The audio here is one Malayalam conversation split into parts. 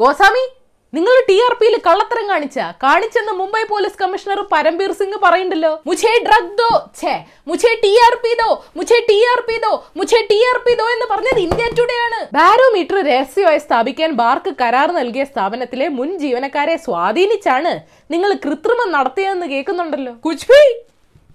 ഗോസ്വാമി നിങ്ങൾ ടി ആർ പിയിൽ കള്ളത്തരം കാണിച്ച? കാണിച്ചെന്ന് മുംബൈ പോലീസ് കമ്മീഷണർ പരംബീർ സിംഗ് പറയണ്ടല്ലോ മുഛേ ഡ്രഗ് ദോ? ഛേ മുഛേ ടി ആർ പി ദോ? മുഛേ ടി ആർ പി ദോ? മുഛേ ടി ആർ പി ദോ എന്ന് പറഞ്ഞത് ഇന്ത്യ ടുഡേ ആണ്. ബാരോമീറ്റർ രഹസ്യമായി സ്ഥാപിക്കാൻ ബാർക്ക് കരാർ നൽകിയ സ്ഥാപനത്തിലെ മുൻ ജീവനക്കാരെ സ്വാധീനിച്ചാണ് നിങ്ങൾ കൃത്രിമം നടത്തിയതെന്ന് കേൾക്കുന്നുണ്ടല്ലോ. കുജ്ബി!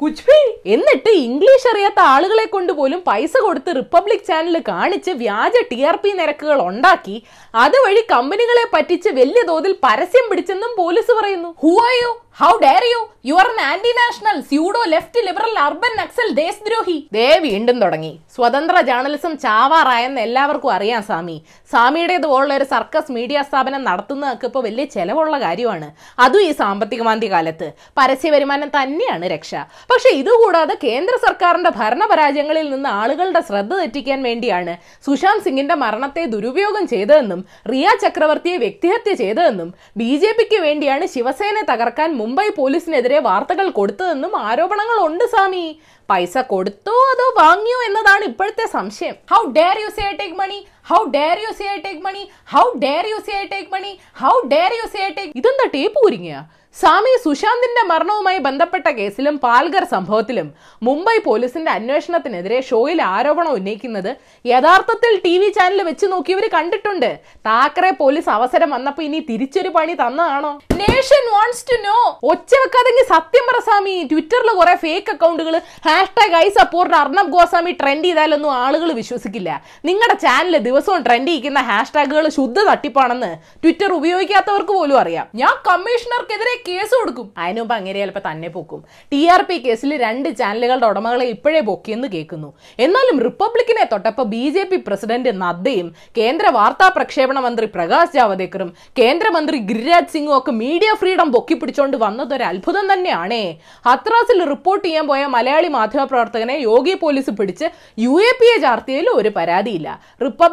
കുച്ച്ഭി എന്നിട്ട് ഇംഗ്ലീഷ് അറിയാത്ത ആളുകളെ കൊണ്ട് പോലും പൈസ കൊടുത്ത് റിപ്പബ്ലിക് ചാനൽ കാണിച്ച് വ്യാജ ടി ആർ പി നിരക്കുകൾ ഉണ്ടാക്കി അതുവഴി കമ്പനികളെ പറ്റിച്ച് വലിയ തോതിൽ പരസ്യം പിടിച്ചെന്നും പോലീസ് പറയുന്നു. ഹുവായോ how dare you you are anti national pseudo left liberal urban Naxal ദേശദ്രോഹി. ദേ വീണ്ടും തുടങ്ങി. സ്വതന്ത്ര ജേർണലിസം ചാവാറായെന്ന് എല്ലാവർക്കും അറിയാം സ്വാമി. സ്വാമിയുടേത് പോലുള്ള ഒരു സർക്കസ് മീഡിയ സ്ഥാപനം നടത്തുന്നതൊക്കെ ഇപ്പോൾ വലിയ ചെലവുള്ള കാര്യമാണ്. അതും ഈ സാമ്പത്തിക മാന്ദ്യ കാലത്ത്. പരസ്യ വരുമാനം തന്നെയാണ് രക്ഷ. പക്ഷെ ഇതുകൂടാതെ കേന്ദ്ര സർക്കാരിന്റെ ഭരണപരാജയങ്ങളിൽ നിന്ന് ആളുകളുടെ ശ്രദ്ധ തെറ്റിക്കാൻ വേണ്ടിയാണ് സുശാന്ത് സിംഗിന്റെ മരണത്തെ ദുരുപയോഗം ചെയ്തതെന്നും റിയ ചക്രവർത്തിയെ വ്യക്തിഹത്യ ചെയ്തതെന്നും ബി ജെ പിക്ക് വേണ്ടിയാണ് ശിവസേനയെ തകർക്കാൻ മുംബൈ പോലീസിനെതിരെ വാർത്തകൾ കൊടുത്തതെന്നും ആരോപണങ്ങൾ ഉണ്ട് സ്വാമി പൈസ കൊടുത്തോ അതോ വാങ്ങിയോ എന്നതാണ് ഇപ്പോഴത്തെ സംശയം. How dare you say take money how dare you see I take money how dare you see I take money how dare you see I take ഇതെന്താ ടേപ്പ് ഒരുങ്ങിയ സ്വാമി സുശാന്തിന്റെ മരണവുമായി ബന്ധപ്പെട്ട കേസിലും പാൽഗർ സംഭവത്തിലും മുംബൈ പോലീസിന്റെ അന്വേഷണത്തിനെതിരെ ഷോയിൽ ആരോപണം ഉന്നയിക്കുന്നത് യഥാർത്ഥത്തിൽ ടി വി ചാനൽ വെച്ച് നോക്കിയവർ കണ്ടിട്ടുണ്ട്. താക്കറെ പോലീസ് അവസരം വന്നപ്പോ ഇനി തിരിച്ചൊരു പണി തന്നതാണോ നേഷൻ വാണ്ട്സ് ടു നോ ഒച്ച വെക്കാതെങ്കിൽ സത്യം പറ സ്വാമി. ട്വിറ്ററിൽ കുറെ ഫേക്ക് അക്കൗണ്ടുകൾ hashtag I support Arnab Goswami trend ചെയ്താലൊന്നും ആളുകൾ വിശ്വസിക്കില്ല. നിങ്ങളുടെ ചാനൽ ദിവസവും ട്രെൻഡ് ചെയ്യുന്ന ഹാഷ്ടാഗുകൾ ശുദ്ധ തട്ടിപ്പാണെന്ന് ട്വിറ്റർ ഉപയോഗിക്കാത്തവർക്ക് പോലും അറിയാം. ഞാൻ കമ്മീഷണർക്കെതിരെ കേസ് കൊടുക്കും. അതിനു മുമ്പ് അങ്ങനെ ചിലപ്പോൾ തന്നെ പൊക്കും. ടി ആർ പി കേസിൽ രണ്ട് ചാനലുകളുടെ ഉടമകളെ ഇപ്പോഴേ പൊക്കിയെന്ന് കേൾക്കുന്നു. എന്നാലും റിപ്പബ്ലിക്കിനെ തൊട്ടപ്പോൾ ബി ജെ പി പ്രസിഡന്റ് നദ്ദയും കേന്ദ്ര വാർത്താ പ്രക്ഷേപണ മന്ത്രി പ്രകാശ് ജാവദേക്കറും കേന്ദ്രമന്ത്രി ഗിരിരാജ് സിംഗും ഒക്കെ മീഡിയ ഫ്രീഡം പൊക്കിപ്പിടിച്ചോണ്ട് വന്നത് ഒരു അത്ഭുതം തന്നെയാണേ. ഹത്രാസിൽ റിപ്പോർട്ട് ചെയ്യാൻ പോയ മലയാളി മാധ്യമപ്രവർത്തകനെ യോഗി പോലീസ് പിടിച്ച് യു എ പി എ ചാർത്തിയതിൽ ഒരു പരാതിയില്ല.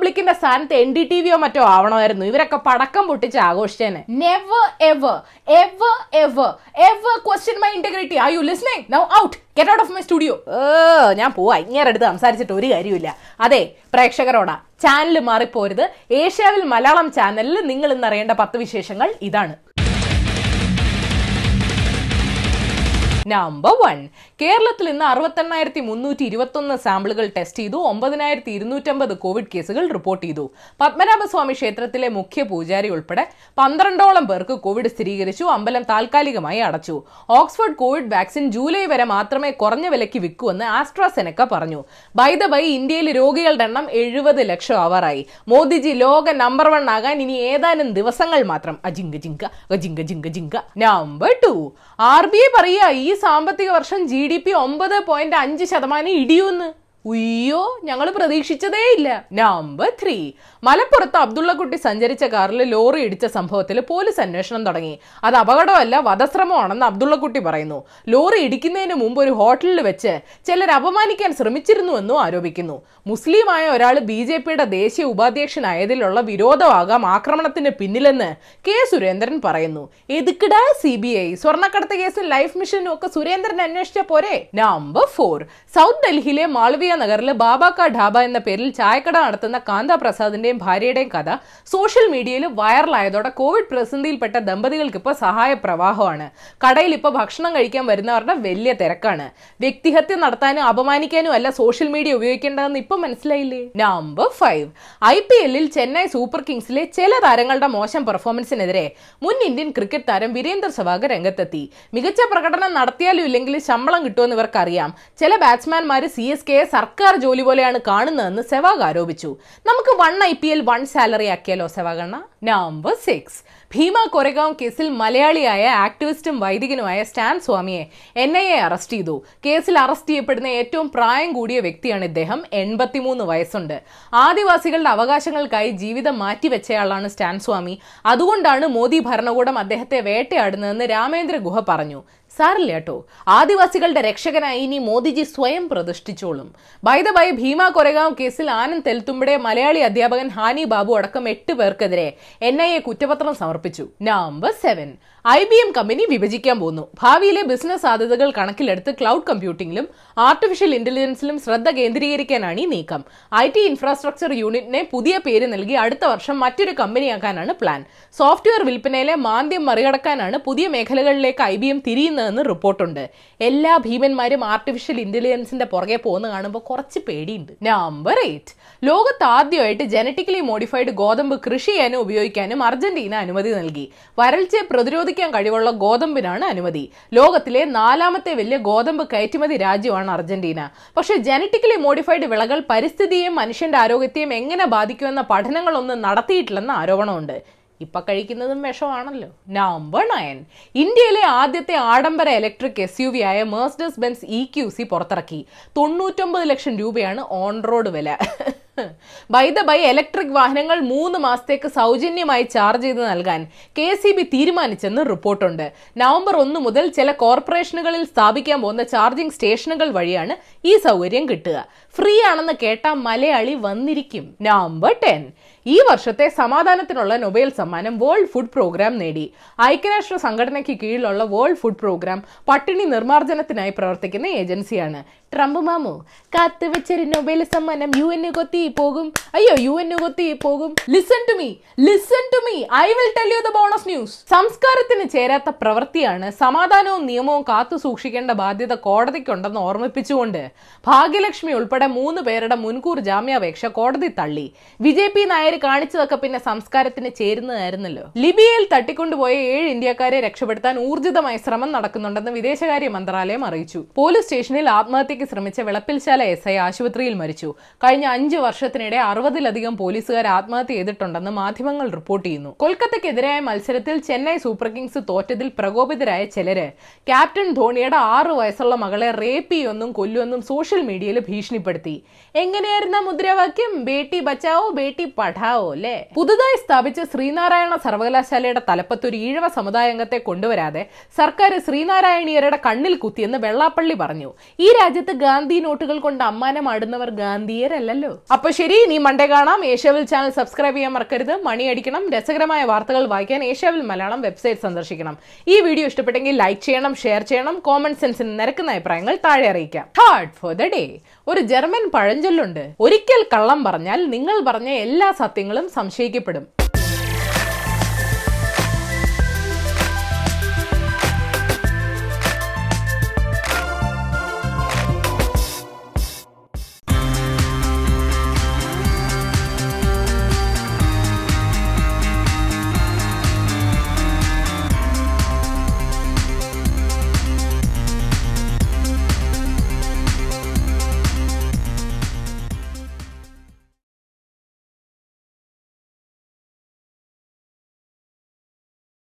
റിപ്പബ്ലിക്കിന്റെ സ്ഥാനത്ത് എൻ ഡി ടി വിയോ മറ്റോ ആവണമായിരുന്നു. ഇവരൊക്കെ പടക്കം പൊട്ടിച്ച് ആഘോഷിച്ചേനെ. Never ever ever ever ever question my integrity are you listening now out get out of my studio ഞാൻ പോവാ. ഇങ്ങനെ അടുത്ത് സംസാരിച്ചിട്ട് ഒരു കാര്യമില്ല അതെ പ്രേക്ഷകരോടാ. ചാനൽ മാറിപ്പോരുത്. ഏഷ്യാവിൽ മലയാളം ചാനലിൽ നിങ്ങൾ ഇന്നറിയേണ്ട പത്ത് വിശേഷങ്ങൾ ഇതാണ്. നമ്പർ വൺ കേരളത്തിൽ ഇന്ന് അറുപത്തെണ്ണായിരത്തി മുന്നൂറ്റി ഇരുപത്തൊന്ന് സാമ്പിളുകൾ ടെസ്റ്റ് ചെയ്തു ഒമ്പതിനായിരത്തി ഇരുന്നൂറ്റമ്പത് കോവിഡ് കേസുകൾ റിപ്പോർട്ട് ചെയ്തു. പത്മനാഭസ്വാമി ക്ഷേത്രത്തിലെ മുഖ്യ പൂജാരി ഉൾപ്പെടെ പന്ത്രണ്ടോളം പേർക്ക് കോവിഡ് സ്ഥിരീകരിച്ചു അമ്പലം താൽക്കാലികമായി അടച്ചു. ഓക്സ്ഫോർഡ് കോവിഡ് വാക്സിൻ ജൂലൈ വരെ മാത്രമേ കുറഞ്ഞ വിലയ്ക്ക് വിൽക്കൂവെന്ന് ആസ്ട്രാസെനക്ക പറഞ്ഞു. ബൈ ബൈ ഇന്ത്യയിൽ രോഗികളുടെ എണ്ണം എഴുപത് ലക്ഷം ആവാറായി. മോദിജി ലോക നമ്പർ വൺ ആകാൻ ഇനി ഏതാനും ദിവസങ്ങൾ മാത്രം. അജിങ്ക ജിങ്ക അജിങ്ക ജിങ്ക ജിങ്ക. Number two R B I പറയുക ഈ സാമ്പത്തിക വർഷം ജി ഡി പി ഒമ്പത് പോയിന്റ് അഞ്ച് ശതമാനം ഇടിയുമെന്ന് ഉയ്യോ ഞങ്ങൾ പ്രതീക്ഷിച്ചതേ ഇല്ല നമ്പർ ത്രീ മലപ്പുറത്ത് അബ്ദുള്ളക്കുട്ടി സഞ്ചരിച്ച കാറിൽ ലോറി ഇടിച്ച സംഭവത്തിൽ പോലീസ് അന്വേഷണം തുടങ്ങി. അത് അപകടമല്ല വധശ്രമമാണെന്ന് അബ്ദുള്ളക്കുട്ടി പറയുന്നു. ലോറി ഇടിക്കുന്നതിന് മുമ്പ് ഒരു ഹോട്ടലിൽ വെച്ച് ചിലർ അപമാനിക്കാൻ ശ്രമിച്ചിരുന്നുവെന്നും ആരോപിക്കുന്നു. മുസ്ലിമായ ഒരാൾ ബി ജെ പിയുടെ ദേശീയ ഉപാധ്യക്ഷനായതിലുള്ള വിരോധമാകാം ആക്രമണത്തിന് പിന്നിലെന്ന് കെ സുരേന്ദ്രൻ പറയുന്നു. എതുക്കിടാ സി ബി ഐ? സ്വർണക്കടത്ത് കേസിൽ ലൈഫ് മിഷനും ഒക്കെ സുരേന്ദ്രൻ അന്വേഷിച്ച പോരെ? നമ്പർ ഫോർ സൗത്ത് ഡൽഹിയിലെ മാളവിയ നഗറിൽ ബാബാക്ക ഢാബ എന്ന പേരിൽ ചായക്കട നടത്തുന്ന കാന്ത പ്രസാദിന്റെയും ഭാര്യയുടെയും കഥ സോഷ്യൽ മീഡിയയിൽ വൈറലായതോടെ കോവിഡ് പ്രതിസന്ധിയിൽപ്പെട്ട ദമ്പതികൾക്ക് ഇപ്പോൾ സഹായ പ്രവാഹമാണ് കടയിൽ ഇപ്പോൾ ഭക്ഷണം കഴിക്കാൻ വരുന്നവരുടെ വലിയ തിരക്കാണ്. വ്യക്തിഹത്യ നടത്താനും അപമാനിക്കാനും അല്ല സോഷ്യൽ മീഡിയ ഉപയോഗിക്കേണ്ടതെന്ന് ഇപ്പൊ മനസ്സിലായില്ലേ? നമ്പർ ഫൈവ് ഐ പി എല്ലിൽ ചെന്നൈ സൂപ്പർ കിങ്സിലെ ചില താരങ്ങളുടെ മോശം പെർഫോമൻസിനെതിരെ മുൻ ഇന്ത്യൻ ക്രിക്കറ്റ് താരം വീരേന്ദർ സെവാഗ് രംഗത്തെത്തി. മികച്ച പ്രകടനം നടത്തിയാലും ഇല്ലെങ്കിലും ശമ്പളം കിട്ടുമെന്ന് ഇവർക്കറിയാം. ചില ബാറ്റ്സ്മാൻമാർ സി എസ് കെയെ ജോലി പോലെയാണ് കാണുന്നതെന്ന് സെവാഗ് ആരോപിച്ചു. നമുക്ക് one I P L one salary ആക്കിയാലോ സെവാഗണ്ണ? നമ്പർ സിക്സ് ഭീമ കൊരഗാവ് കേസിൽ മലയാളിയായ ആക്ടിവിസ്റ്റും വൈദികനുമായ സ്റ്റാൻ സ്വാമിയെ എൻ ഐ എ അറസ്റ്റ് ചെയ്തു. കേസിൽ അറസ്റ്റ് ചെയ്യപ്പെടുന്ന ഏറ്റവും പ്രായം കൂടിയ വ്യക്തിയാണ് ഇദ്ദേഹം. എൺപത്തിമൂന്ന് വയസ്സുണ്ട്. ആദിവാസികളുടെ അവകാശങ്ങൾക്കായി ജീവിതം മാറ്റിവെച്ചയാളാണ് സ്റ്റാൻ സ്വാമി. അതുകൊണ്ടാണ് മോദി ഭരണകൂടം അദ്ദേഹത്തെ വേട്ടയാടുന്നതെന്ന് രാമേന്ദ്ര ഗുഹ പറഞ്ഞു. സാറില്ല കേട്ടോ ആദിവാസികളുടെ രക്ഷകനായി ഇനി മോദിജി സ്വയം പ്രതിഷ്ഠിച്ചോളും. By the by Bhima Koregaon കേസിൽ ആനന്ദ് തെൽത്തുമ്പടെ മലയാളി അധ്യാപകൻ ഹാനി ബാബു അടക്കം എട്ട് പേർക്കെതിരെ എൻ ഐ എ കുറ്റപത്രം സമർപ്പിച്ചു. Number seven I B M company വിഭജിക്കാൻ പോകുന്നു ഭാവിയിലെ ബിസിനസ് സാധ്യതകൾ കണക്കിലെടുത്ത് ക്ലൗഡ് കമ്പ്യൂട്ടിംഗിലും ആർട്ടിഫിഷ്യൽ ഇന്റലിജൻസിലും ശ്രദ്ധ കേന്ദ്രീകരിക്കാനാണ് ഈ നീക്കം. ഐ ടി ഇൻഫ്രാസ്ട്രക്ചർ യൂണിറ്റിനെ പുതിയ പേര് നൽകി അടുത്ത വർഷം മറ്റൊരു കമ്പനിയാക്കാനാണ് പ്ലാൻ. സോഫ്റ്റ്വെയർ വിൽപ്പനയിലെ മാന്ദ്യം മറികടക്കാനാണ് പുതിയ മേഖലകളിലേക്ക് ഐ ബി എം തിരിയുന്നതെന്ന് റിപ്പോർട്ടുണ്ട്. എല്ലാ ഭീമന്മാരും ആർട്ടിഫിഷ്യൽ ഇന്റലിജൻസിന്റെ പുറകെ പോകുന്ന കാണുമ്പോൾ കുറച്ച് പേടിയുണ്ട്. നമ്പർ എയ്റ്റ് ലോകത്ത് ആദ്യമായിട്ട് ജനറ്റിക്കലി മോഡിഫൈഡ് ഗോതമ്പ് കൃഷി ചെയ്യാനും ഉപയോഗിക്കാനും അർജന്റീന അനുമതി നൽകി. വരൾച്ചയെ പ്രതിരോധിക്കാൻ കഴിവുള്ള ഗോതമ്പിനാണ് അനുമതി. ലോകത്തിലെ നാലാമത്തെ വലിയ ഗോതമ്പ് കയറ്റുമതി രാജ്യമാണ് അർജന്റീന. പക്ഷെ ജനറ്റിക്കലി മോഡിഫൈഡ് വിളകൾ പരിസ്ഥിതിയെയും മനുഷ്യന്റെ ആരോഗ്യത്തെയും എങ്ങനെ ബാധിക്കുമെന്ന പഠനങ്ങളൊന്നും നടത്തിയിട്ടില്ലെന്ന ആരോപണമുണ്ട്. ഇപ്പൊ കഴിക്കുന്നതും വിഷമാണല്ലോ. നമ്പർ നയൻ ഇന്ത്യയിലെ ആദ്യത്തെ ആഡംബര ഇലക്ട്രിക് എസ് യു വി ആയ Mercedes Benz E Q C പുറത്തിറക്കി. തൊണ്ണൂറ്റൊമ്പത് ലക്ഷം രൂപയാണ് ഓൺ റോഡ് വില. ബൈ ദ ബൈ ഇലക്ട്രിക് വാഹനങ്ങൾ മൂന്ന് മാസത്തേക്ക് സൗജന്യമായി ചാർജ് ചെയ്ത് നൽകാൻ കെ സി ബി തീരുമാനിച്ചെന്ന് റിപ്പോർട്ടുണ്ട്. നവംബർ ഒന്ന് മുതൽ ചില കോർപ്പറേഷനുകളിൽ സ്ഥാപിക്കാൻ പോകുന്ന ചാർജിംഗ് സ്റ്റേഷനുകൾ വഴിയാണ് ഈ സൗകര്യം കിട്ടുക. ഫ്രീ ആണെന്ന് കേട്ട മലയാളി വന്നിരിക്കും. നവംബർ ടെൻ ഈ വർഷത്തെ സമാധാനത്തിനുള്ള നൊബേൽ സമ്മാനം വേൾഡ് ഫുഡ് പ്രോഗ്രാം നേടി. ഐക്യരാഷ്ട്ര സംഘടനയ്ക്ക് കീഴിലുള്ള വേൾഡ് ഫുഡ് പ്രോഗ്രാം പട്ടിണി നിർമ്മാർജനത്തിനായി പ്രവർത്തിക്കുന്ന ഏജൻസിയാണ്. ട്രംപ് മാമു കാത്തുവെച്ചൊരു നൊബേൽ സമ്മാനം യു എൻ കൊത്തി പോകും. അയ്യോ യു എൻ കൊത്തി പോകും. Listen to me listen to me I will tell you the bonus news സംസ്കാരത്തിന് ചേരാത്ത പ്രവൃത്തിയാണ് സമാധാനവും നിയമവും കാത്തു സൂക്ഷിക്കേണ്ട ബാധ്യത കോടതിക്കുണ്ടെന്ന് ഓർമ്മിപ്പിച്ചുകൊണ്ട് ഭാഗ്യലക്ഷ്മി ഉൾപ്പെടെ മൂന്ന് പേരുടെ മുൻകൂർ ജാമ്യാപേക്ഷ കോടതി തള്ളി. വിജയ് പി നായർ കാണിച്ചതൊക്കെ പിന്നെ സംസ്കാരത്തിന് ചേരുന്നതായിരുന്നല്ലോ. ലിബിയയിൽ തട്ടിക്കൊണ്ടുപോയ ഏഴ് ഇന്ത്യക്കാരെ രക്ഷപ്പെടുത്താൻ ഊർജിതമായ ശ്രമം നടക്കുന്നുണ്ടെന്ന് വിദേശകാര്യ മന്ത്രാലയം അറിയിച്ചു. പോലീസ് സ്റ്റേഷനിൽ ആത്മഹത്യക്ക് ശ്രമിച്ച വിളപ്പിൽശാല എസ് ഐ ആശുപത്രിയിൽ മരിച്ചു. കഴിഞ്ഞ അഞ്ച് വർഷത്തിനിടെ അറുപതിലധികം പോലീസുകാർ ആത്മഹത്യ ചെയ്തിട്ടുണ്ടെന്ന് മാധ്യമങ്ങൾ റിപ്പോർട്ട് ചെയ്യുന്നു. കൊൽക്കത്തയ്ക്കെതിരായ മത്സരത്തിൽ ചെന്നൈ സൂപ്പർ കിങ്സ് തോറ്റതിൽ പ്രകോപിതരായ ചിലര് ക്യാപ്റ്റൻ ധോണിയുടെ ആറു വയസ്സുള്ള മകളെ റേപ്പ് ചെയ്യുമെന്നും കൊല്ലുമെന്നും സോഷ്യൽ മീഡിയയിൽ ഭീഷണിപ്പെടുത്തി. എങ്ങനെയായിരുന്ന മുദ്രാവാക്യം? ബേട്ടി ബച്ചാവോ ബേട്ടി പഠാവോ അല്ലേ? പുതുതായി സ്ഥാപിച്ച ശ്രീനാരായണ സർവകലാശാലയുടെ തലപ്പത്ത് ഒരു ഈഴവ സമുദായ അംഗത്തെ കൊണ്ടുവരാതെ സർക്കാർ ശ്രീനാരായണീയരുടെ കണ്ണിൽ കുത്തിയെന്ന് വെള്ളാപ്പള്ളി പറഞ്ഞു. ഈ രാജ്യത്ത് ഗാന്ധി നോട്ടുകൾ കൊണ്ട് അമ്മാനമാടുന്നവർ ഗാന്ധിയരല്ലല്ലോ. അപ്പൊ ശരി നീ മണ്ടേ കാണാം. ഏഷ്യാവിൽ ചാനൽ സബ്സ്ക്രൈബ് ചെയ്യാൻ മറക്കരുത്. മണി അടിക്കണം. രസകരമായ വാർത്തകൾ വായിക്കാൻ ഏഷ്യാവിൽ മലയാളം വെബ്സൈറ്റ് സന്ദർശിക്കണം. ഈ വീഡിയോ ഇഷ്ടപ്പെട്ടെങ്കിൽ ലൈക്ക് ചെയ്യണം ഷെയർ ചെയ്യണം കോമൺ സെൻസിന് നിരക്കുന്ന അഭിപ്രായങ്ങൾ താഴെ അറിയിക്കാം. ഹാർഡ് ഫോർ ദ ഡേ ഒരു ജർമ്മൻ പഴഞ്ചൊല്ലുണ്ട്. ഒരിക്കൽ കള്ളം പറഞ്ഞാൽ നിങ്ങൾ പറഞ്ഞ എല്ലാ സത്യങ്ങളും സംശയിക്കപ്പെടും.